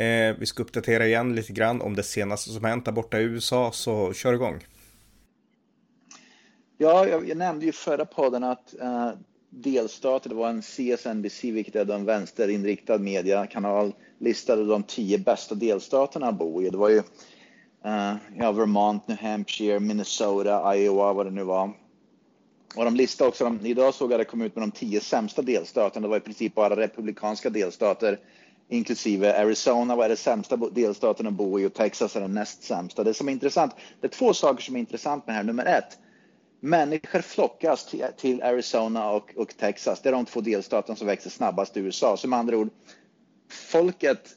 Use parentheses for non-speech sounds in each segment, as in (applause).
Eh, vi ska uppdatera igen lite grann om det senaste som hänt där borta i USA, så kör igång. Ja, jag, jag nämnde ju förra podden att eh, delstater, det var en CSNBC, vilket är en vänsterinriktad mediekanal, listade de tio bästa delstaterna att bo i. Det var ju eh, ja, Vermont, New Hampshire, Minnesota, Iowa, vad det nu var. Och de listade också, de, idag såg jag det kom ut med de tio sämsta delstaterna. Det var i princip bara republikanska delstater inklusive Arizona var det sämsta delstaten att bo i och Texas är den näst sämsta. Det som är intressant, det är två saker som är intressant med det här. Nummer ett, människor flockas till, till Arizona och, och, Texas. Det är de två delstaterna som växer snabbast i USA. Så med andra ord, folket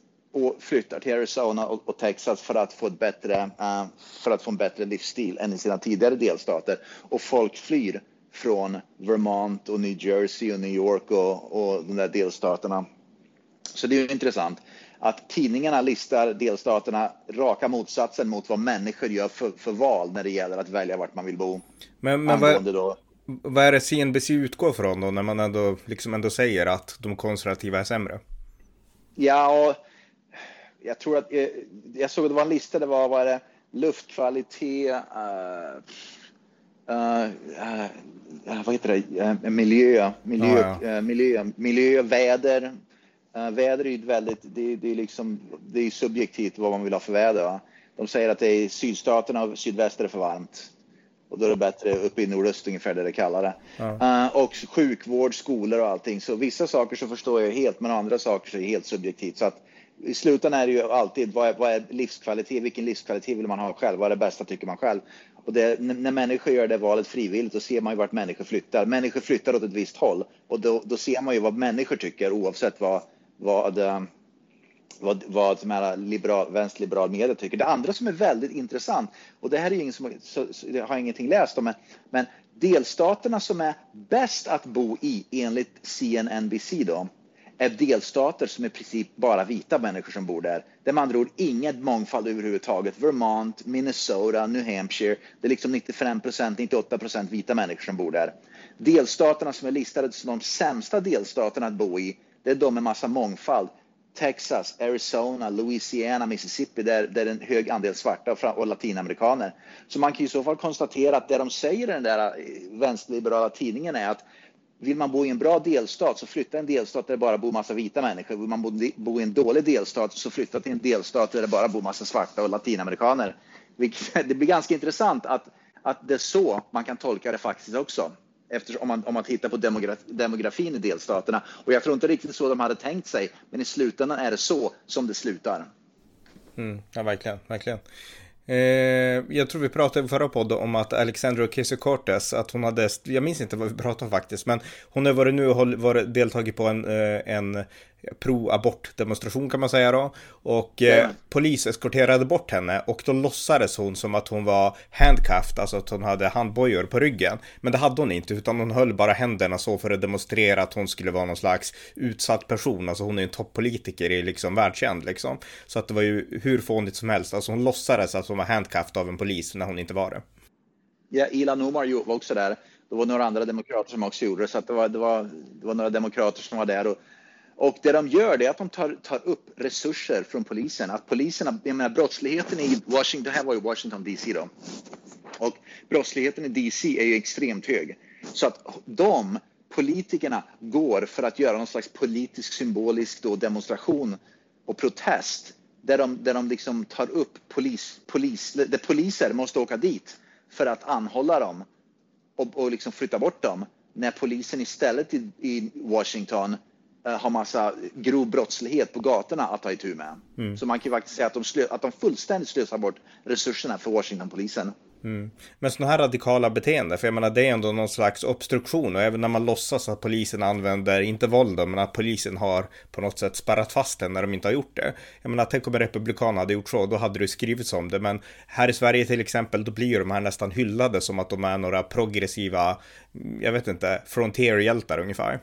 flyttar till Arizona och, och, Texas för att få ett bättre, uh, för att få en bättre livsstil än i sina tidigare delstater. Och folk flyr från Vermont och New Jersey och New York och, och de där delstaterna så det är intressant att tidningarna listar delstaterna raka motsatsen mot vad människor gör för, för val när det gäller att välja vart man vill bo. Men, men vad, då, vad är det CNBC utgår från då när man ändå, liksom ändå säger att de konservativa är sämre? Ja, och jag tror att eh, jag såg att det var en lista. Det var, vad är det, luftkvalitet, uh, uh, uh, vad heter det, miljö, miljö, ah, ja. miljö, miljö, väder, Uh, väder är ju väldigt, det, det, är liksom, det är subjektivt vad man vill ha för väder. Va? De säger att det är i sydstaterna och sydväster är för varmt. Och då är det bättre uppe i nordöst ungefär där det är kallare. Ja. Uh, och sjukvård, skolor och allting. Så vissa saker så förstår jag helt, men andra saker så är det helt subjektivt. Så att i slutändan är det ju alltid vad är, vad är livskvalitet? Vilken livskvalitet vill man ha själv? Vad är det bästa tycker man själv? Och det, när människor gör det valet frivilligt, då ser man ju vart människor flyttar. Människor flyttar åt ett visst håll och då, då ser man ju vad människor tycker oavsett vad vad, eh, vad, vad som är liberal, vänsterliberal media tycker. Det andra som är väldigt intressant, och det här är ingen som så, så, jag har ingenting läst om, men delstaterna som är bäst att bo i enligt CNNBC då, är delstater som i princip bara vita människor som bor där. Det är med andra ord ingen mångfald överhuvudtaget. Vermont, Minnesota, New Hampshire. Det är liksom 95 procent, 98% vita människor som bor där. Delstaterna som är listade som de sämsta delstaterna att bo i det är de med massa mångfald. Texas, Arizona, Louisiana, Mississippi, där, där är en hög andel svarta och latinamerikaner. Så man kan i så fall konstatera att det de säger i den där eh, vänsterliberala tidningen är att vill man bo i en bra delstat så flytta en delstat där det bara bor massa vita människor. Vill man bo, bo i en dålig delstat så flytta till en delstat där det bara bor massa svarta och latinamerikaner. (laughs) Det blir ganska intressant att, att det är så man kan tolka det faktiskt också eftersom, om, man, om man tittar på demograf, demografin i delstaterna. Och jag tror inte riktigt så de hade tänkt sig, men i slutändan är det så som det slutar. Mm, ja, verkligen, verkligen. Eh, jag tror vi pratade i förra podden om att Alexandra Ocasio-Cortez, att hon hade, jag minns inte vad vi pratade om faktiskt, men hon har varit nu och deltagit på en, eh, en pro-abort-demonstration kan man säga då. Och eh, polis eskorterade bort henne och då låtsades hon som att hon var handcuffed, alltså att hon hade handbojor på ryggen. Men det hade hon inte, utan hon höll bara händerna så för att demonstrera att hon skulle vara någon slags utsatt person. Alltså hon är en toppolitiker i liksom världskänd liksom. Så att det var ju hur fånigt som helst. Alltså hon låtsades att hon var handcuffed av en polis när hon inte var det. Ja, Ilan Omar var också där. Det var några andra demokrater som också gjorde det, så att det var, det var, det var några demokrater som var där och och det de gör är att de tar, tar upp resurser från polisen. Att poliserna, jag menar brottsligheten i Washington, det här var ju Washington DC då. Och brottsligheten i DC är ju extremt hög. Så att de politikerna går för att göra någon slags politisk symbolisk då demonstration och protest där de, där de liksom tar upp polis, polis, där poliser måste åka dit för att anhålla dem och, och liksom flytta bort dem. När polisen istället i, i Washington har massa grov brottslighet på gatorna att ta itu med. Mm. Så man kan faktiskt säga att de, slö, att de fullständigt slösar bort resurserna för Washingtonpolisen. Mm. Men sådana här radikala beteenden, för jag menar det är ändå någon slags obstruktion och även när man låtsas att polisen använder, inte våld men att polisen har på något sätt spärrat fast den när de inte har gjort det. Jag menar tänk om en republikan hade gjort så, då hade det skrivits om det, men här i Sverige till exempel, då blir de här nästan hyllade som att de är några progressiva, jag vet inte, frontierhjältar ungefär.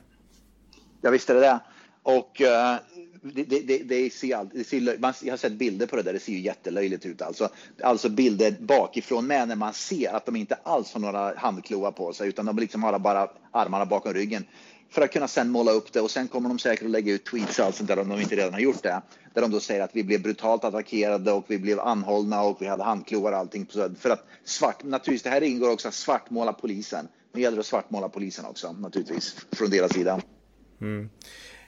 Ja visst är det eh, det. Och uh, det, det, det, ser all, det ser, man, jag har sett bilder på det där, det ser ju jättelöjligt ut alltså. Alltså bilder bakifrån med när man ser att de inte alls har några handklovar på sig utan de liksom har bara armarna bakom ryggen. För att kunna sen måla upp det och sen kommer de säkert att lägga ut tweets och allt sånt där om de inte redan har gjort det. Där de då säger att vi blev brutalt attackerade och vi blev anhållna och vi hade handklovar och allting. För att svart, naturligtvis, det här ingår också att svartmåla polisen. Nu gäller det att svartmåla polisen också naturligtvis från deras sida. Mm.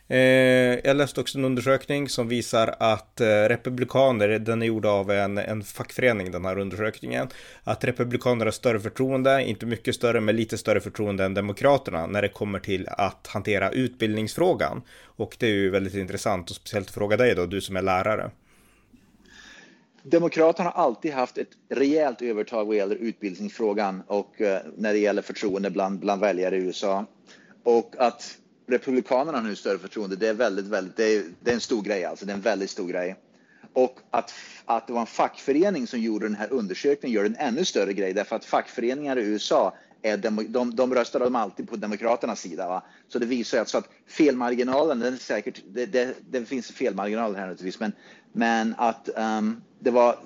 Eh, jag läste också en undersökning som visar att eh, republikaner, den är gjord av en, en fackförening den här undersökningen, att republikaner har större förtroende, inte mycket större, men lite större förtroende än demokraterna när det kommer till att hantera utbildningsfrågan. Och det är ju väldigt intressant och speciellt att fråga dig då, du som är lärare. Demokraterna har alltid haft ett rejält övertag vad gäller utbildningsfrågan och eh, när det gäller förtroende bland, bland väljare i USA. Och att Republikanerna har nu större förtroende, det är väldigt, väldigt, det är, det är en stor grej alltså, det är en väldigt stor grej. Och att, att det var en fackförening som gjorde den här undersökningen gör en ännu större grej därför att fackföreningar i USA är demo, de, de röstar de alltid på Demokraternas sida. Va? Så det visar ju alltså att felmarginalen, den är säkert, det, det, det finns felmarginaler här naturligtvis, men, men att um, det var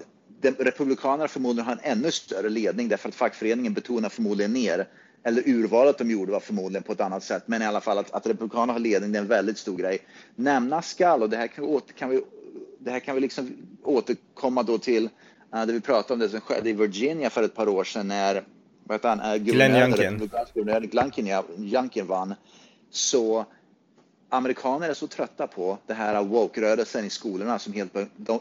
Republikanerna förmodligen har en ännu större ledning därför att fackföreningen betonar förmodligen ner eller urvalet de gjorde var förmodligen på ett annat sätt, men i alla fall att, att Republikanerna har ledning, det är en väldigt stor grej. Nämna skall, och det här kan vi, åter, kan vi, det här kan vi liksom återkomma då till uh, det vi pratade om det som skedde i Virginia för ett par år sedan när vad heter han, uh, Glenn Youngkin. Youngkin vann. Så amerikaner är så trötta på det här woke-rörelsen i skolorna som, helt,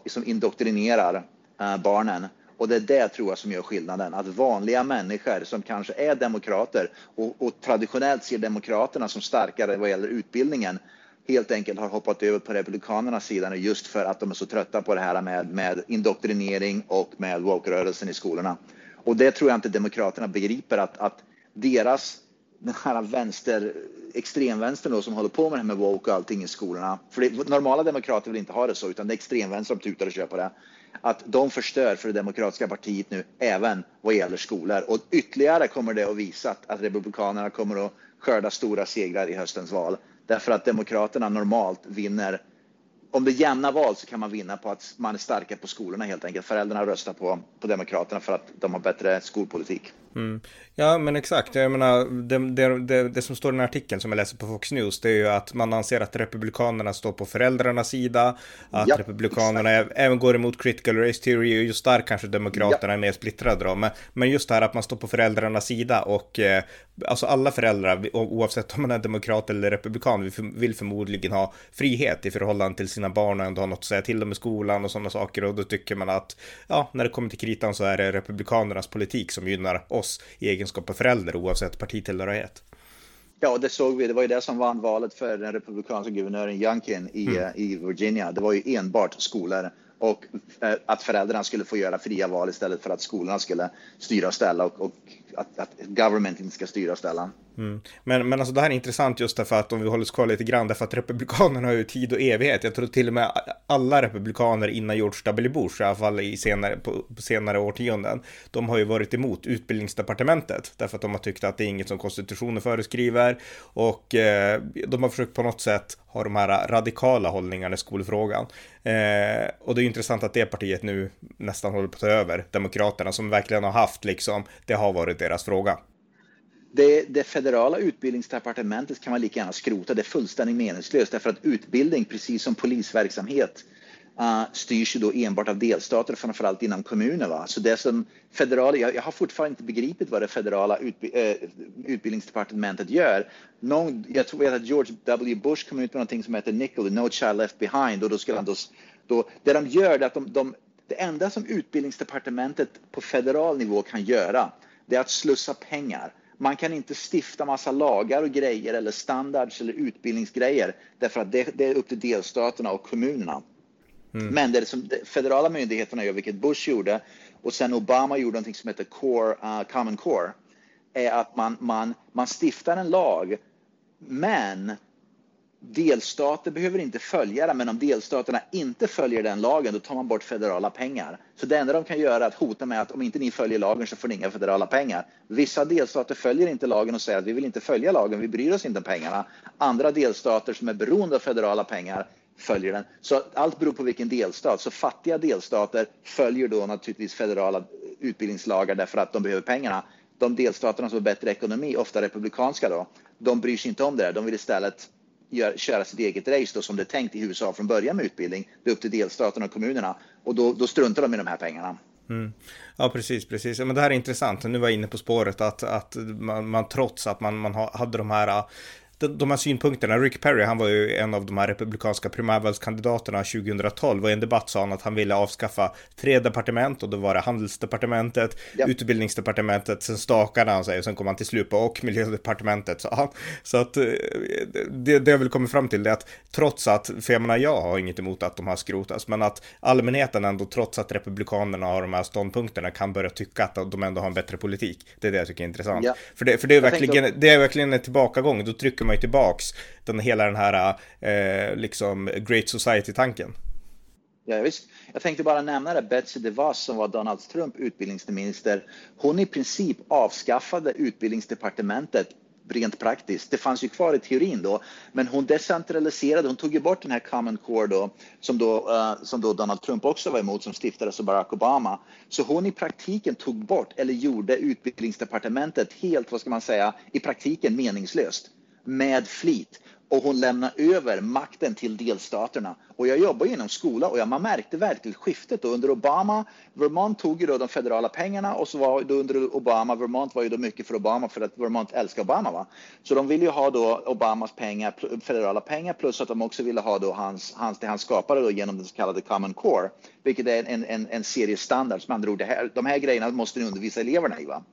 som indoktrinerar uh, barnen och det är det tror jag som gör skillnaden. Att vanliga människor som kanske är demokrater och, och traditionellt ser demokraterna som starkare vad gäller utbildningen helt enkelt har hoppat över på republikanernas sida just för att de är så trötta på det här med, med indoktrinering och med woke-rörelsen i skolorna. Och det tror jag inte demokraterna begriper att, att deras den här vänster, extremvänstern då, som håller på med det här med woke och allting i skolorna. För det, normala demokrater vill inte ha det så, utan det är extremvänstern som tutar och kör på det att de förstör för det demokratiska partiet nu även vad gäller skolor. Och ytterligare kommer det att visa att, att republikanerna kommer att skörda stora segrar i höstens val. Därför att demokraterna normalt vinner om det är jämna val så kan man vinna på att man är starkare på skolorna helt enkelt. Föräldrarna röstar på, på Demokraterna för att de har bättre skolpolitik. Mm. Ja, men exakt. Jag menar, det, det, det, det, som står i den här artikeln som jag läser på Fox News, det är ju att man anser att Republikanerna står på föräldrarnas sida, att ja, Republikanerna exakt. även går emot critical race theory, och just där kanske Demokraterna ja. är mer splittrade då, men, men just det här att man står på föräldrarnas sida och eh, alltså alla föräldrar, oavsett om man är demokrat eller republikan, vill förmodligen ha frihet i förhållande till sina barn och ändå ha något att säga till dem i skolan och sådana saker och då tycker man att, ja, när det kommer till kritan så är det Republikanernas politik som gynnar oss oss i egenskap av förälder oavsett partitillhörighet. Ja, det såg vi. Det var ju det som vann valet för den republikanska guvernören Youngkin i, mm. i Virginia. Det var ju enbart skolor och eh, att föräldrarna skulle få göra fria val istället för att skolorna skulle styra och ställa och, och att, att government inte ska styra och ställa. Mm. Men, men alltså det här är intressant just därför att om vi håller oss kvar lite grann, därför att republikanerna har ju tid och evighet. Jag tror till och med alla republikaner innan George W. Bush, i alla fall i senare, på, på senare årtionden, de har ju varit emot utbildningsdepartementet, därför att de har tyckt att det är inget som konstitutionen föreskriver och eh, de har försökt på något sätt ha de här radikala hållningarna i skolfrågan. Eh, och det är ju intressant att det partiet nu nästan håller på att ta över Demokraterna som verkligen har haft liksom, det har varit deras fråga. Det, det, federala utbildningsdepartementet kan man lika gärna skrota. Det är fullständigt meningslöst därför att utbildning, precis som polisverksamhet, uh, styrs ju då enbart av delstater, framförallt inom kommuner. Va? Så det som federala, jag, jag har fortfarande inte begripit vad det federala utbi, uh, eh, utbildningsdepartementet gör. Någon, jag tror att George W. Bush kom ut med någonting som heter Nickel, No Child Left Behind och då skulle han då, då det de gör är att de, de det enda som utbildningsdepartementet på federal nivå kan göra, det är att slussa pengar man kan inte stifta massa lagar och grejer eller standards eller utbildningsgrejer därför att det, det är upp till delstaterna och kommunerna. Mm. Men det som de federala myndigheterna gör, vilket Bush gjorde och sen Obama gjorde någonting som heter core, uh, Common Core, är att man, man, man stiftar en lag, men delstater behöver inte följa den, men om delstaterna inte följer den lagen, då tar man bort federala pengar. Så det enda de kan göra är att hota med att om inte ni följer lagen så får ni inga federala pengar. Vissa delstater följer inte lagen och säger att vi vill inte följa lagen, vi bryr oss inte om pengarna. Andra delstater som är beroende av federala pengar följer den. Så allt beror på vilken delstat. Så fattiga delstater följer då naturligtvis federala utbildningslagar därför att de behöver pengarna. De delstaterna som har bättre ekonomi, ofta republikanska då, de bryr sig inte om det där. De vill istället gör, köra sitt eget race då, som det är tänkt i USA från början med utbildning. Det är upp till delstaterna och kommunerna och då, då struntar de i de här pengarna. Mm. Ja, precis, precis. Men det här är intressant. Nu var jag inne på spåret att, att man, man trots att man, man hade de här de här synpunkterna, Rick Perry, han var ju en av de här republikanska primärvalskandidaterna 2012 och i en debatt sa han att han ville avskaffa tre departement och då var det handelsdepartementet, ja. utbildningsdepartementet, sen stakade han sig och sen kom han till slut på och miljödepartementet sa han. Så att eh, det, det jag vill komma fram till är att trots att, för jag menar jag har inget emot att de här skrotas, men att allmänheten ändå trots att republikanerna har de här ståndpunkterna kan börja tycka att de ändå har en bättre politik. Det är det jag tycker är intressant. Ja. För, det, för det är verkligen, det är verkligen en tillbakagång, då trycker man ju tillbaks den, hela den här eh, liksom Great Society-tanken. Ja, visst. Jag tänkte bara nämna det, Betsy DeVos som var Donald Trump utbildningsminister. Hon i princip avskaffade utbildningsdepartementet rent praktiskt. Det fanns ju kvar i teorin då, men hon decentraliserade. Hon tog ju bort den här Common Core då, som då, uh, som då Donald Trump också var emot, som stiftades av Barack Obama. Så hon i praktiken tog bort, eller gjorde utbildningsdepartementet helt, vad ska man säga, i praktiken meningslöst med flit och hon lämnar över makten till delstaterna. Och jag jobbar inom skola och man märkte verkligen skiftet. Då. Under Obama, Vermont tog ju då de federala pengarna och så var då under Obama, Vermont var ju då mycket för Obama för att Vermont älskar Obama. Va? Så de ville ju ha då Obamas pengar, federala pengar plus att de också ville ha då hans, hans, det han skapade då genom den så kallade Common Core, vilket är en, en, en serie standard. Med andra ord, det här, de här grejerna måste ni undervisa eleverna i. Va?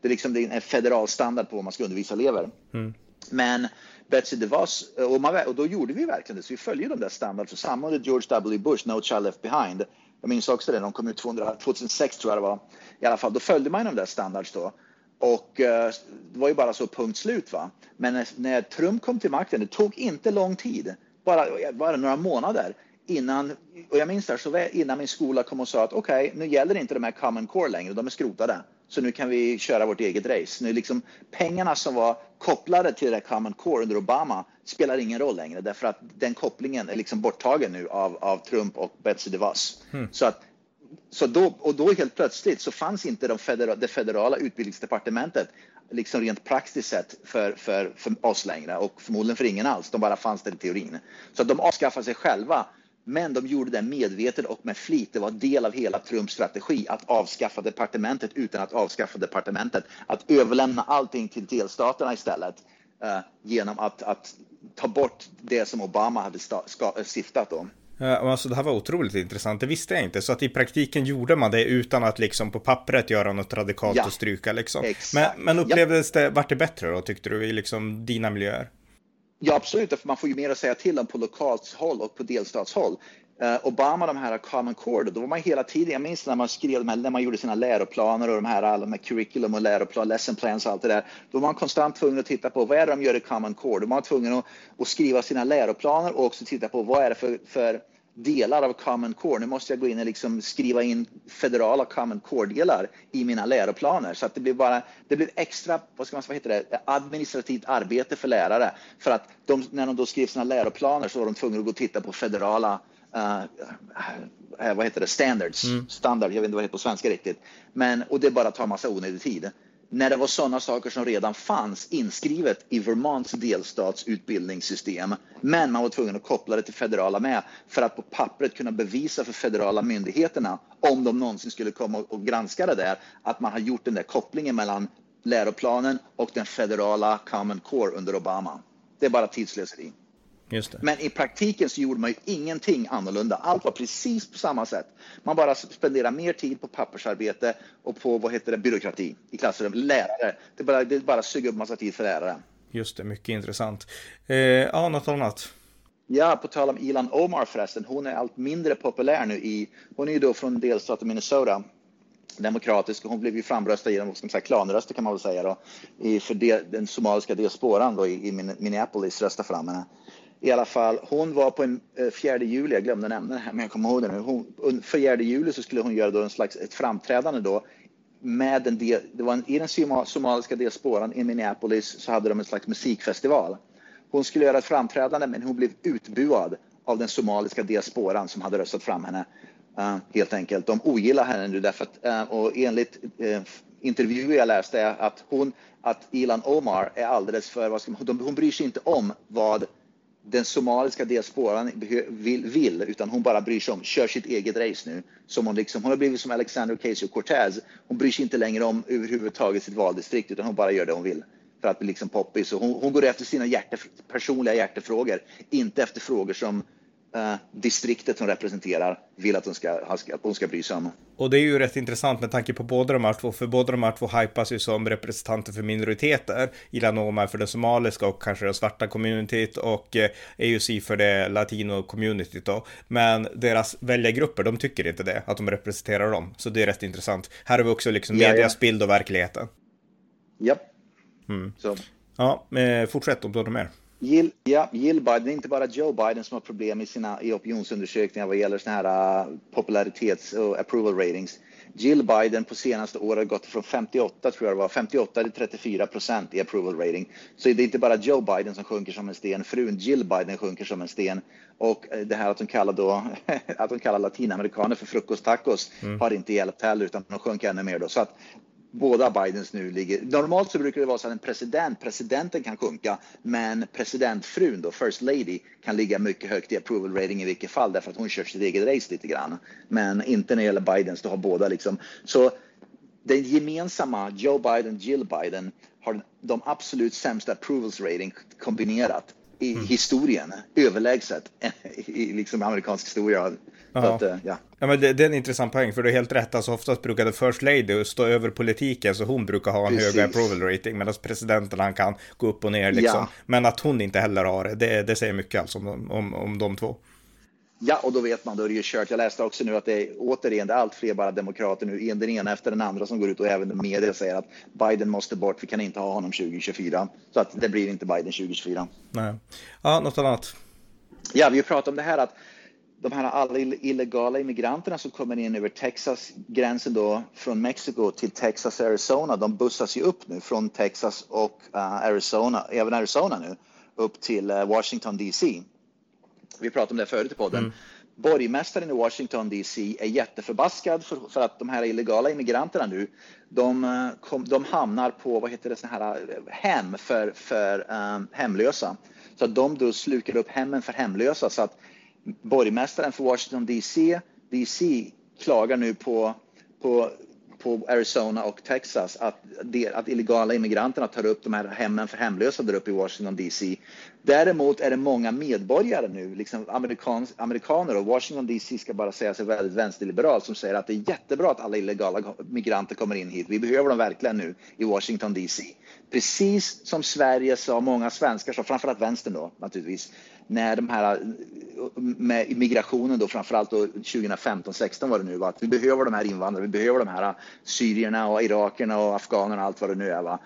Det är liksom det är en federal standard på vad man ska undervisa elever. Mm. Men Betsy DeVos, eh, och, man, och då gjorde vi verkligen det, så vi följde de där standards. Samma med George W. Bush, No Child Left Behind. Jag minns också det, de kom ut 200, 2006 tror jag det var. I alla fall, då följde man de där standards då. Och eh, det var ju bara så punkt slut. Va? Men när, när Trump kom till makten, det tog inte lång tid, bara, eh, bara några månader innan, och jag minns där, så innan min skola kom och sa att okej, okay, nu gäller inte de här Common Core längre, de är skrotade. Så nu kan vi köra vårt eget race. Nu liksom pengarna som var kopplade till det Common Core under Obama spelar ingen roll längre därför att den kopplingen är liksom borttagen nu av, av Trump och Betsy DeVos. Mm. Så att så då, och då helt plötsligt så fanns inte de federa, det federala utbildningsdepartementet liksom rent praktiskt sett för, för, för oss längre och förmodligen för ingen alls. De bara fanns där i teorin. Så att de avskaffade sig själva men de gjorde det medvetet och med flit. Det var del av hela Trumps strategi att avskaffa departementet utan att avskaffa departementet. Att överlämna allting till delstaterna istället uh, genom att, att, ta bort det som Obama hade stiftat. Då. alltså det här var otroligt intressant, det visste jag inte. Så att i praktiken gjorde man det utan att liksom på pappret göra något radikalt ja, och stryka liksom. Men, men upplevdes ja. det, vart det bättre då tyckte du i liksom dina miljöer? Ja, absolut, för man får ju mer att säga till om på lokalt håll och på delstatshåll. Uh, Obama, de här Common Core, då var man hela tiden, jag minns när man skrev de här, när man gjorde sina läroplaner och de här, alla de här curriculum och läroplan, lesson plans och allt det där. Då var man konstant tvungen att titta på vad är det de gör i Common Core? Då var man tvungen att, att skriva sina läroplaner och också titta på vad är det för, för delar av Common Core. Nu måste jag gå in och liksom skriva in federala Common Core-delar i mina läroplaner så att det blir bara det blir extra vad ska man vad heter det, administrativt arbete för lärare för att de, när de då skrev sina läroplaner så var de tvungna att gå och titta på federala uh, vad heter det, standards, mm. standard, jag vet inte vad det heter på svenska riktigt. Men, och det bara tar massa onödig tid när det var sådana saker som redan fanns inskrivet i Vermonts delstats utbildningssystem. Men man var tvungen att koppla det till federala med för att på pappret kunna bevisa för federala myndigheterna om de någonsin skulle komma och granska det där att man har gjort den där kopplingen mellan läroplanen och den federala Common Core under Obama. Det är bara tidslöseri. Men i praktiken så gjorde man ju ingenting annorlunda. Allt var precis på samma sätt. Man bara spenderade mer tid på pappersarbete och på vad heter det, byråkrati i klassrum. Lärare. Det bara, det bara suger upp massa tid för lärare. Just det, mycket intressant. Eh, ja, något annat? Ja, på tal om Ilan Omar förresten. Hon är allt mindre populär nu i, hon är ju då från delstaten Minnesota. demokratisk. Hon blev ju framröstad genom som sagt, klanröster kan man väl säga då, i, för det, den somaliska diasporan då, i, i Minneapolis röstade fram henne. I alla fall, hon var på en eh, 4 juli, jag glömde nämna det här men jag kommer ihåg det nu. Hon, 4 juli så skulle hon göra då en slags ett framträdande då med en, det var en, i den somaliska diasporan i Minneapolis så hade de en slags musikfestival. Hon skulle göra ett framträdande men hon blev utbuad av den somaliska diasporan som hade röstat fram henne. Uh, helt enkelt. De ogillar henne nu därför att, uh, och enligt uh, intervjuer jag läste att hon, att Ilan Omar är alldeles för, vad ska man, hon bryr sig inte om vad den somaliska diasporan vill, vill, utan hon bara bryr sig om, kör sitt eget race nu. Som hon, liksom, hon har blivit som Alexander Ocasio-Cortez. Hon bryr sig inte längre om överhuvudtaget sitt valdistrikt, utan hon bara gör det hon vill för att bli liksom poppis. hon, hon går efter sina hjärtef personliga hjärtefrågor, inte efter frågor som Uh, distriktet hon representerar vill att hon, ska, att hon ska bry sig om. Och det är ju rätt intressant med tanke på båda de här två, för båda de här två hypas ju som representanter för minoriteter. Ilanoma för det somaliska och kanske det svarta communityt och eh, AUC för det latino communityt då. Men deras väljargrupper, de tycker inte det, att de representerar dem. Så det är rätt intressant. Här har vi också liksom ja, medias ja. bild och verkligheten. Japp. Mm. Så. Ja, fortsätt om du har mer. Jill, ja, Jill Biden, det är inte bara Joe Biden som har problem i sina i opinionsundersökningar vad gäller såna här uh, popularitets och approval ratings. Jill Biden på senaste året gått från 58 tror jag det var, 58 till 34 procent i approval rating. Så det är inte bara Joe Biden som sjunker som en sten, frun Jill Biden sjunker som en sten. Och eh, det här att de kallar, då, (laughs) att de kallar latinamerikaner för frukosttacos mm. har inte hjälpt heller utan de sjunker ännu mer. Då. Så att båda Bidens nu ligger... Normalt så brukar det vara så att en president, presidenten kan sjunka, men presidentfrun då, First Lady, kan ligga mycket högt i approval rating i vilket fall, därför att hon kör sitt eget race lite grann. Men inte när det gäller Bidens, då har båda liksom... Så den gemensamma, Joe Biden, Jill Biden, har de absolut sämsta approvals rating kombinerat i mm. historien, överlägset (laughs) i liksom amerikansk historia. Att, eh, ja. ja, men det, det, är en intressant poäng, för du är helt rätt. Alltså oftast brukade First Lady stå över politiken, så hon brukar ha en Precis. hög approval rating, medan presidenten han kan gå upp och ner liksom. Ja. Men att hon inte heller har det, det, det säger mycket alltså om, om, om de två. Ja, och då vet man, då är det ju kört. Jag läste också nu att det är återigen, det är allt fler bara demokrater nu, den ena efter den andra som går ut och även media säger att Biden måste bort, vi kan inte ha honom 2024. Så att det blir inte Biden 2024. Nej. Ja, något annat? Ja, vi pratar om det här att de här alla illegala immigranterna som kommer in över Texas gränsen då från Mexiko till Texas Arizona, de bussas ju upp nu från Texas och uh, Arizona, även Arizona nu, upp till uh, Washington DC. Vi pratade om det förut i podden. Mm. Borgmästaren i Washington DC är jätteförbaskad för, för att de här illegala immigranterna nu, de, uh, kom, de hamnar på, vad heter det, såna här hem för, för um, hemlösa. Så att de då slukar upp hemmen för hemlösa så att borgmästaren för Washington DC, DC klagar nu på, på, på Arizona och Texas att, att illegala immigranterna tar upp de här hemmen för hemlösa där uppe i Washington DC. Däremot är det många medborgare nu, liksom amerikans, amerikaner och Washington DC ska bara säga sig väldigt vänsterliberal som säger att det är jättebra att alla illegala migranter kommer in hit. Vi behöver dem verkligen nu i Washington DC. Precis som Sverige sa, många svenskar sa, framförallt vänstern då naturligtvis, när de här med migrationen då framförallt då 2015, 16 var det nu, va? att vi behöver de här invandrarna, vi behöver de här syrierna och irakerna och afghanerna och allt vad det nu är. Va?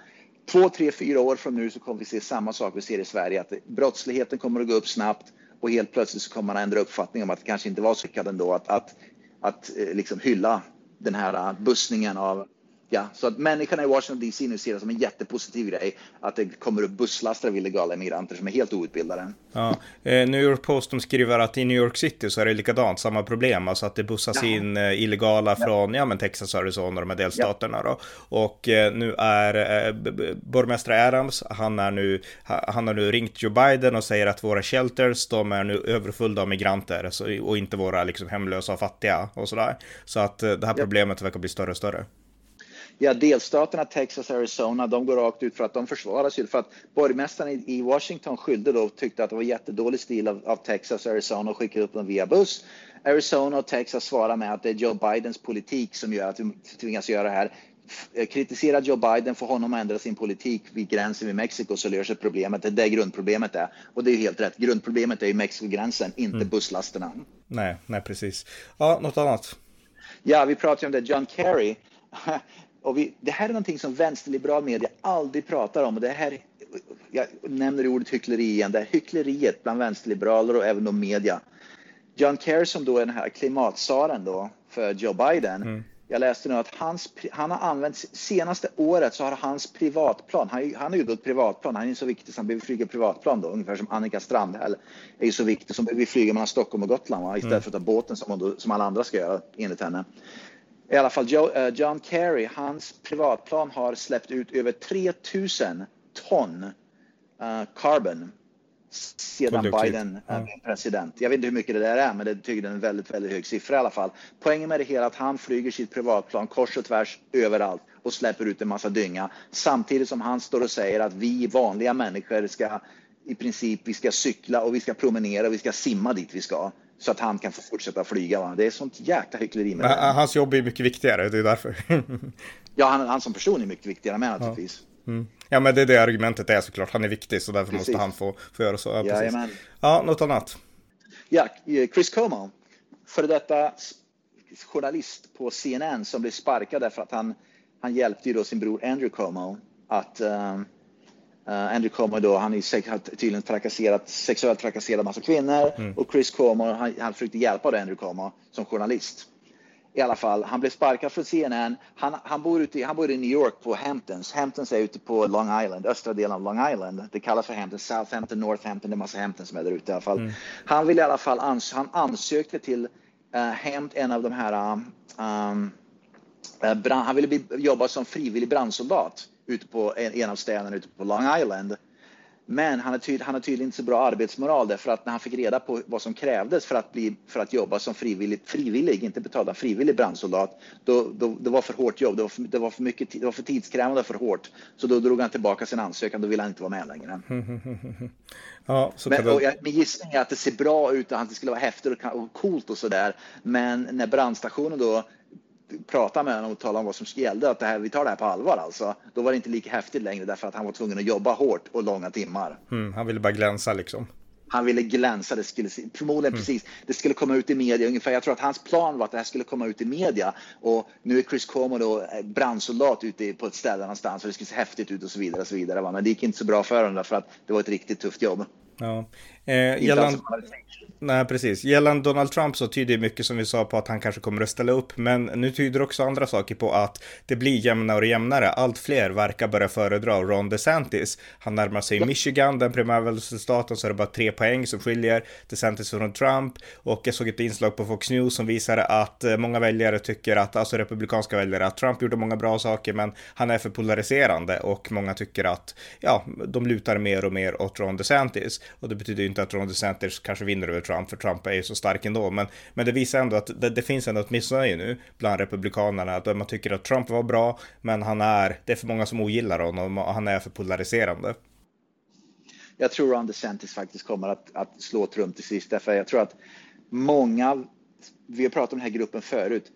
Två, tre, fyra år från nu så kommer vi se samma sak vi ser i Sverige, att brottsligheten kommer att gå upp snabbt och helt plötsligt så kommer man ändra uppfattning om att det kanske inte var så lyckat ändå att, att, att eh, liksom hylla den här eh, bussningen av Ja, så att människorna i Washington DC nu ser det som en jättepositiv grej att det kommer upp busslaster av illegala immigranter som är helt outbildade. Ja, eh, New York Post de skriver att i New York City så är det likadant, samma problem, alltså att det bussas ja. in eh, illegala från ja. men Texas och Arizona, de här delstaterna ja. då. Och eh, nu är borgmästare Adams, han, är nu, han har nu ringt Joe Biden och säger att våra shelters, de är nu överfulla av migranter och inte våra liksom hemlösa och fattiga och sådär. Så att det här problemet verkar bli större och större. Ja, delstaterna Texas och Arizona, de går rakt ut för att de försvarar sig. För att borgmästaren i Washington skyllde då, tyckte att det var jättedålig stil av, av Texas och Arizona och skickade upp dem via buss. Arizona och Texas svarar med att det är Joe Bidens politik som gör att vi tvingas göra det här. Eh, kritisera Joe Biden, få honom att ändra sin politik vid gränsen med Mexiko så löser problemet. Det är det grundproblemet är. Och det är helt rätt. Grundproblemet är ju Mexikogränsen, inte mm. busslasterna. Nej, nej precis. Ja, något annat? Ja, vi pratar om det. John Kerry (laughs) och vi, det här är någonting som vänsterliberal media aldrig pratar om. Och det här, jag nämner ordet hyckleri igen, det här hyckleriet bland vänsterliberaler och även då media. John Kerry som då är den här klimatsaren då för Joe Biden. Mm. Jag läste nu att hans, han har använt, senaste året så har hans privatplan, han, han har ju då ett privatplan, han är så viktig så han behöver flyga privatplan då, ungefär som Annika Strandhäll är ju så viktig som behöver flyga mellan Stockholm och Gotland va? istället mm. för att ta båten som, då, som alla andra ska göra enligt henne. I alla fall uh, John Kerry, hans privatplan har släppt ut över 3000 ton uh, carbon sedan Biden är ja. president. Jag vet inte hur mycket det där är, men det tydligen en väldigt, väldigt hög siffra i alla fall. Poängen med det hela är att han flyger sitt privatplan kors och tvärs överallt och släpper ut en massa dynga samtidigt som han står och säger att vi vanliga människor ska i princip, vi ska cykla och vi ska promenera och vi ska simma dit vi ska så att han kan få fortsätta flyga. Va? Det är sånt jäkla hyckleri med det. Hans jobb är mycket viktigare, det är därför. (laughs) ja, han, han som person är mycket viktigare med naturligtvis. Ja. Mm. Ja men det är det argumentet är såklart. Han är viktig så därför precis. måste han få, få göra så. Ja, precis. ja, något annat? Ja, Chris Como, före detta journalist på CNN som blev sparkad därför att han, han hjälpte ju då sin bror Andrew Como att uh, Andrew Como då, han har tydligen trakasserat, sexuellt trakasserat massa kvinnor mm. och Chris Como, han, han försökte hjälpa då Andrew Como som journalist i alla fall. Han blev sparkad från CNN. Han, han, bor ute, han bor i New York på Hamptons. Hamptons är ute på Long Island, östra delen av Long Island. Det kallas för Hamptons, Southampton, Northampton. Det är massa Hamptons som är där ute i alla fall. Mm. Han vill i alla fall ans han ansökte till uh, Hamt, en av de här um, uh, brand, han ville bli, jobba som frivillig brandsoldat ute på en, en av städerna ute på Long Island. Men han har, tyd, han har tydligen inte så bra arbetsmoral därför att när han fick reda på vad som krävdes för att, bli, för att jobba som frivillig, frivillig inte betalda, frivillig brandsoldat, då, då, det var för hårt jobb. Det var för, det var för, mycket, det var för tidskrävande och för hårt. Så då drog han tillbaka sin ansökan. Då ville han inte vara med längre. (laughs) ja, så men, och jag, min gissning är att det ser bra ut och att det skulle vara häftigt och coolt och sådär. Men när brandstationen då prata med honom och tala om vad som gällde, att det här, vi tar det här på allvar alltså. Då var det inte lika häftigt längre därför att han var tvungen att jobba hårt och långa timmar. Mm, han ville bara glänsa liksom. Han ville glänsa, det skulle förmodligen mm. precis, det skulle komma ut i media ungefär. Jag tror att hans plan var att det här skulle komma ut i media och nu är Chris Cuomo då eh, brandsoldat ute på ett ställe någonstans och det skulle se häftigt ut och så vidare och så vidare. Men det gick inte så bra för honom för att det var ett riktigt tufft jobb. Ja. Eh, gällande, nej, precis. Gällande Donald Trump så tyder mycket som vi sa på att han kanske kommer att ställa upp. Men nu tyder också andra saker på att det blir jämnare och jämnare. Allt fler verkar börja föredra Ron DeSantis. Han närmar sig ja. Michigan, den primärvalsstaten, så är det bara tre poäng som skiljer DeSantis från Trump. Och jag såg ett inslag på Fox News som visade att eh, många väljare tycker att, alltså republikanska väljare, att Trump gjorde många bra saker, men han är för polariserande och många tycker att, ja, de lutar mer och mer åt Ron DeSantis. Och det betyder ju inte att Ron DeSantis kanske vinner över Trump, för Trump är ju så stark ändå. Men, men det visar ändå att det, det finns ändå ett missnöje nu bland republikanerna, att man tycker att Trump var bra, men han är, det är för många som ogillar honom och han är för polariserande. Jag tror Ron DeSantis faktiskt kommer att, att slå Trump till sist, därför jag tror att många, vi har pratat om den här gruppen förut,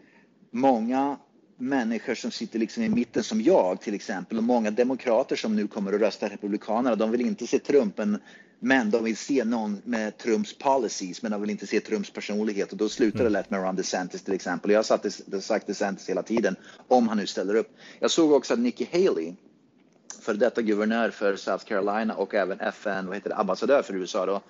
många människor som sitter liksom i mitten som jag till exempel och många demokrater som nu kommer att rösta republikanerna, de vill inte se Trump, men men de vill se någon med Trumps policies, men de vill inte se Trumps personlighet och då slutar det mm. lätt med Ron DeSantis till exempel. Jag har sagt DeSantis hela tiden, om han nu ställer upp. Jag såg också att Nikki Haley, för detta guvernör för South Carolina och även FN, vad heter det, ambassadör för USA då,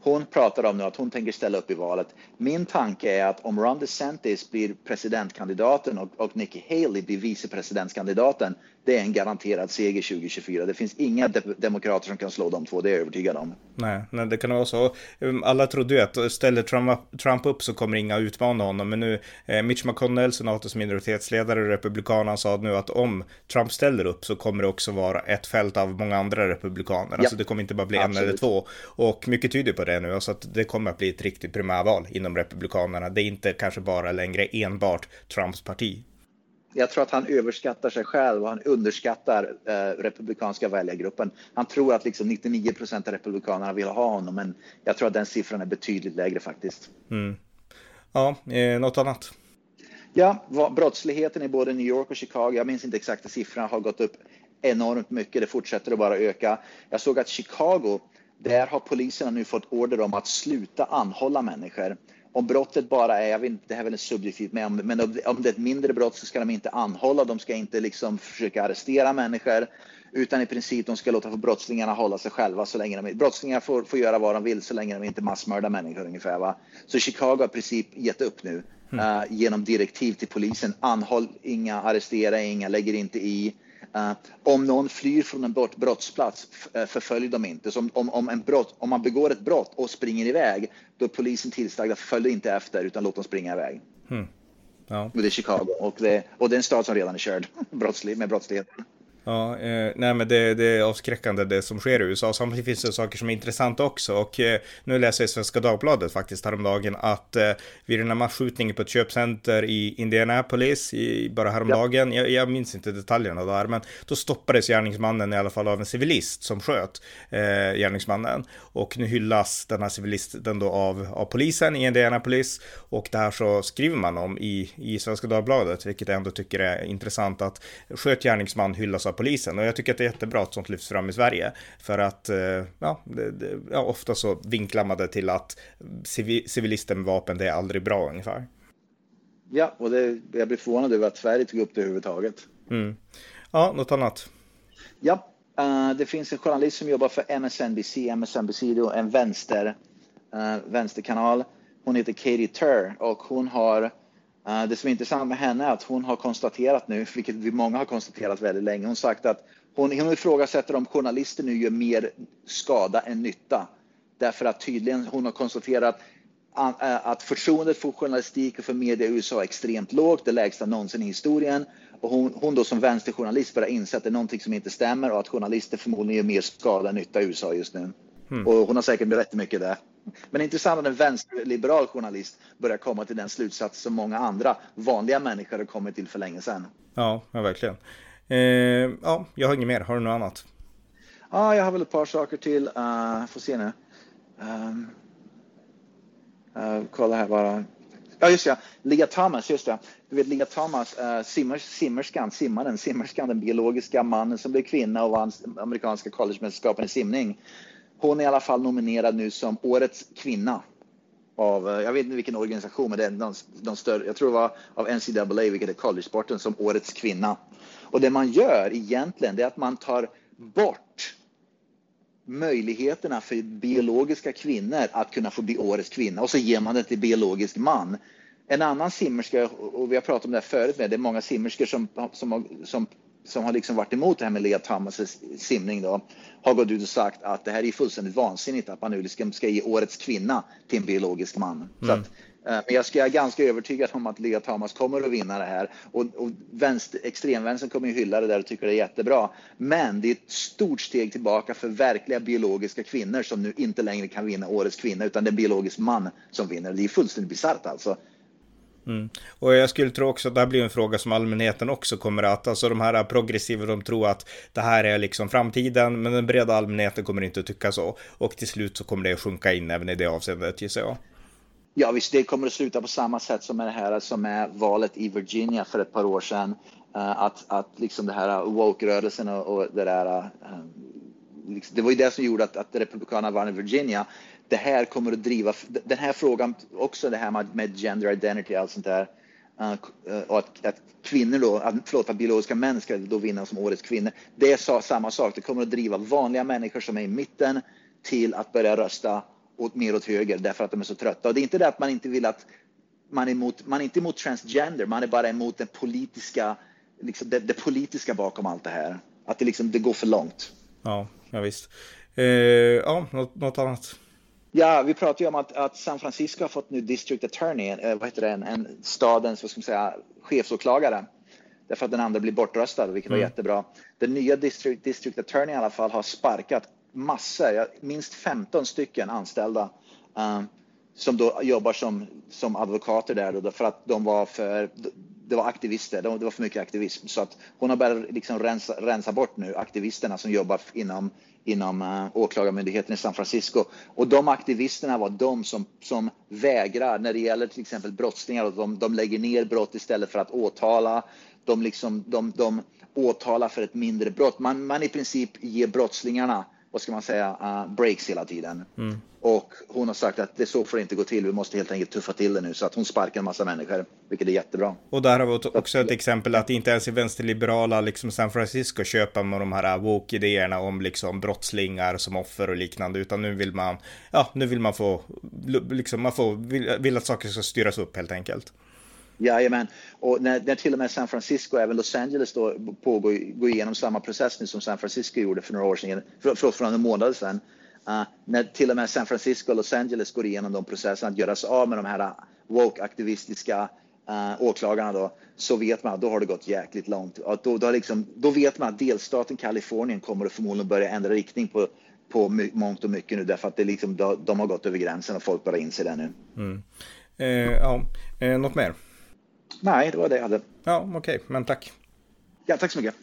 hon pratar om nu att hon tänker ställa upp i valet. Min tanke är att om Ron DeSantis blir presidentkandidaten och, och Nikki Haley blir vicepresidentkandidaten, det är en garanterad seger 2024. Det finns inga de demokrater som kan slå de två, det är jag övertygad om. Nej, nej det kan vara så. Um, alla trodde ju att ställer Trump, Trump upp så kommer inga utmana honom, men nu eh, Mitch McConnell, senators minoritetsledare, republikanerna, sa nu att om Trump ställer upp så kommer det också vara ett fält av många andra republikaner. Ja. Alltså det kommer inte bara bli Absolut. en eller två. Och mycket tyder på det nu, så att det kommer att bli ett riktigt primärval inom republikanerna. Det är inte kanske bara längre enbart Trumps parti jag tror att han överskattar sig själv och han underskattar eh, republikanska väljargruppen. Han tror att liksom 99 procent av republikanerna vill ha honom, men jag tror att den siffran är betydligt lägre faktiskt. Mm. Ja, eh, något annat? Ja, brottsligheten i både New York och Chicago, jag minns inte exakta siffrorna, har gått upp enormt mycket. Det fortsätter att bara öka. Jag såg att Chicago, där har poliserna nu fått order om att sluta anhålla människor om brottet bara är, jag vet inte, det här är väl subjektivt, men, men om det är ett mindre brott så ska de inte anhålla, de ska inte liksom försöka arrestera människor, utan i princip de ska låta brottslingarna hålla sig själva så länge de Brottslingar får, får göra vad de vill så länge de inte massmördar människor ungefär. Va? Så Chicago har i princip gett upp nu mm. uh, genom direktiv till polisen. Anhåll inga, arrestera inga, lägger inte i. Uh, om någon flyr från en brottsplats, uh, förfölj dem inte. Så om, om, en brott, om man begår ett brott och springer iväg, då är polisen tillsagda, följ inte efter utan låt dem springa iväg. Mm. Ja. det är Chicago och det, och det är en stad som redan är körd (laughs) brottslig, med brottsligheten. Ja, eh, nej men det, det, är avskräckande det som sker i USA. Samtidigt finns det saker som är intressanta också. Och eh, nu läser jag i Svenska Dagbladet faktiskt häromdagen att eh, vid den här masskjutningen på ett köpcenter i Indianapolis i, bara häromdagen, ja. jag, jag minns inte detaljerna där, men då stoppades gärningsmannen i alla fall av en civilist som sköt eh, gärningsmannen. Och nu hyllas den här civilisten då av, av polisen i Indianapolis. Och det här så skriver man om i, i Svenska Dagbladet, vilket jag ändå tycker är intressant att sköt gärningsman hyllas av polisen. Och jag tycker att det är jättebra att sånt lyfts fram i Sverige. För att, eh, ja, det, det, ja ofta så vinklar man det till att civilister med vapen, det är aldrig bra ungefär. Ja, och det, jag blir förvånad över att Sverige tog upp det överhuvudtaget. Mm. Ja, något annat? Ja, uh, det finns en journalist som jobbar för MSNBC. MSNBC är en vänster, uh, vänsterkanal. Hon heter Katie Turr och hon har det som är intressant med henne är att hon har konstaterat nu, vilket vi många har konstaterat väldigt länge, hon sagt att hon, hon ifrågasätter om journalister nu gör mer skada än nytta. Därför att tydligen hon har konstaterat eh, att förtroendet för journalistik och för media i USA är extremt lågt, det lägsta någonsin i historien. Och hon, hon då som vänsterjournalist börjar inse att det är någonting som inte stämmer och att journalister förmodligen gör mer skada än nytta i USA just nu. Mm. Och hon har säkert rätt mycket där. Men intressant att en vänsterliberal journalist börjar komma till den slutsats som många andra vanliga människor har kommit till för länge sedan. Ja, ja verkligen. Eh, ja, jag har inget mer. Har du något annat? Ja, jag har väl ett par saker till. Uh, får se nu. Um, uh, kolla här bara. Ja, just ja. Lia Thomas, just det. Du vet Lia Thomas, uh, simmers, simmerskan, simmaren, simmerskan, den biologiska mannen som blev kvinna och vann amerikanska collegemästerskapen i simning. Hon är i alla fall nominerad nu som årets kvinna av, eh, jag vet inte vilken organisation, men det är någon, någon större, jag tror det var av NCAA, vilket är collegesporten, som årets kvinna. Och det man gör egentligen, det är att man tar bort möjligheterna för biologiska kvinnor att kunna få bli årets kvinna och så ger man det till biologisk man. En annan simmerska, och vi har pratat om det här förut med, det är många simmerskor som, som, som som har liksom varit emot det här med Lea Thomas simning då, har gått ut och sagt att det här är fullständigt vansinnigt att man nu liksom ska ge årets kvinna till en biologisk man. Mm. Att, eh, men jag ska ganska övertygad om att Lea Thomas kommer att vinna det här och, och vänster, extremvänstern kommer ju hylla det där och tycker det är jättebra. Men det är ett stort steg tillbaka för verkliga biologiska kvinnor som nu inte längre kan vinna årets kvinna utan det är en biologisk man som vinner. Det är fullständigt bisarrt alltså. Mm. Och jag skulle tro också att det här blir en fråga som allmänheten också kommer att, alltså de här progressiva, de tror att det här är liksom framtiden, men den breda allmänheten kommer inte att tycka så. Och till slut så kommer det att sjunka in även i det avseendet gissar jag. Ja visst, det kommer att sluta på samma sätt som med det här som är valet i Virginia för ett par år sedan. Eh, att, att liksom det här woke-rörelsen och, och det där eh, liksom, det var ju det som gjorde att, att Republikanerna vann i Virginia det här kommer att driva, den här frågan, också det här med, med gender identity och allt sånt där, uh, uh, och att, att, kvinnor då, att, förlåt, att biologiska män ska då vinna som årets kvinnor. Det är samma sak, det kommer att driva vanliga människor som är i mitten till att börja rösta åt, mer åt höger därför att de är så trötta. Och det är inte det att man inte vill att man är emot, man är inte emot transgender, man är bara emot den politiska, liksom det, det politiska bakom allt det här. Att det liksom, det går för långt. Ja, ja visst. Eh, ja, något, något annat? Ja, vi pratar ju om att, att, San Francisco har fått nu District Attorney, eh, vad heter det, en, en stadens vad ska man säga, chefsåklagare. Därför att den andra blir bortröstad, vilket mm. var jättebra. Den nya District, District Attorney i alla fall har sparkat massor, minst 15 stycken anställda uh, som då jobbar som, som advokater där då, för att de var för det var aktivister, det var för mycket aktivism. Så att hon har börjat liksom rensa, rensa bort nu aktivisterna som jobbar inom inom uh, åklagarmyndigheten i San Francisco. Och de aktivisterna var de som, som vägrar när det gäller till exempel brottslingar och de, de lägger ner brott istället för att åtala. De, liksom, de, de åtalar för ett mindre brott. Man, man i princip ger brottslingarna vad ska man säga, uh, breaks hela tiden. Mm. Och hon har sagt att det så får det inte gå till. Vi måste helt enkelt tuffa till det nu så att hon sparkar en massa människor, vilket är jättebra. Och där har vi också ett exempel att inte ens i vänsterliberala liksom San Francisco köper man de här woke-idéerna om liksom brottslingar som offer och liknande, utan nu vill man, ja, nu vill man få, liksom man får, vill, vill att saker ska styras upp helt enkelt. Jajamän, och när, när till och med San Francisco och även Los Angeles då pågår, går igenom samma process nu som San Francisco gjorde för några år sedan, för, förlåt, för några månader sedan. Uh, när till och med San Francisco och Los Angeles går igenom de processerna att göra sig av med de här ah, woke-aktivistiska uh, ah, åklagarna då, så vet man att då har det gått jäkligt långt. Att då, då, liksom, då vet man att delstaten Kalifornien kommer att förmodligen börja ändra riktning på, på mångt och mycket nu därför att det liksom, de, de har gått över gränsen och folk börjar inse det nu. Mm. Eh, ja, eh, något mer? Nej, det var det jag hade. Ja, okej, okay, men tack. Ja, tack så mycket.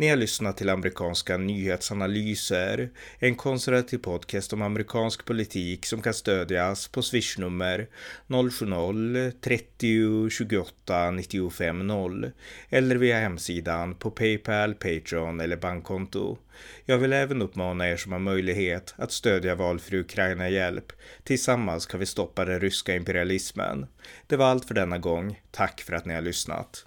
Ni har lyssnat till amerikanska nyhetsanalyser, en konservativ podcast om amerikansk politik som kan stödjas på swishnummer 070-30 28 95 0 eller via hemsidan på Paypal, Patreon eller bankkonto. Jag vill även uppmana er som har möjlighet att stödja valfri Ukraina-hjälp. Tillsammans kan vi stoppa den ryska imperialismen. Det var allt för denna gång. Tack för att ni har lyssnat.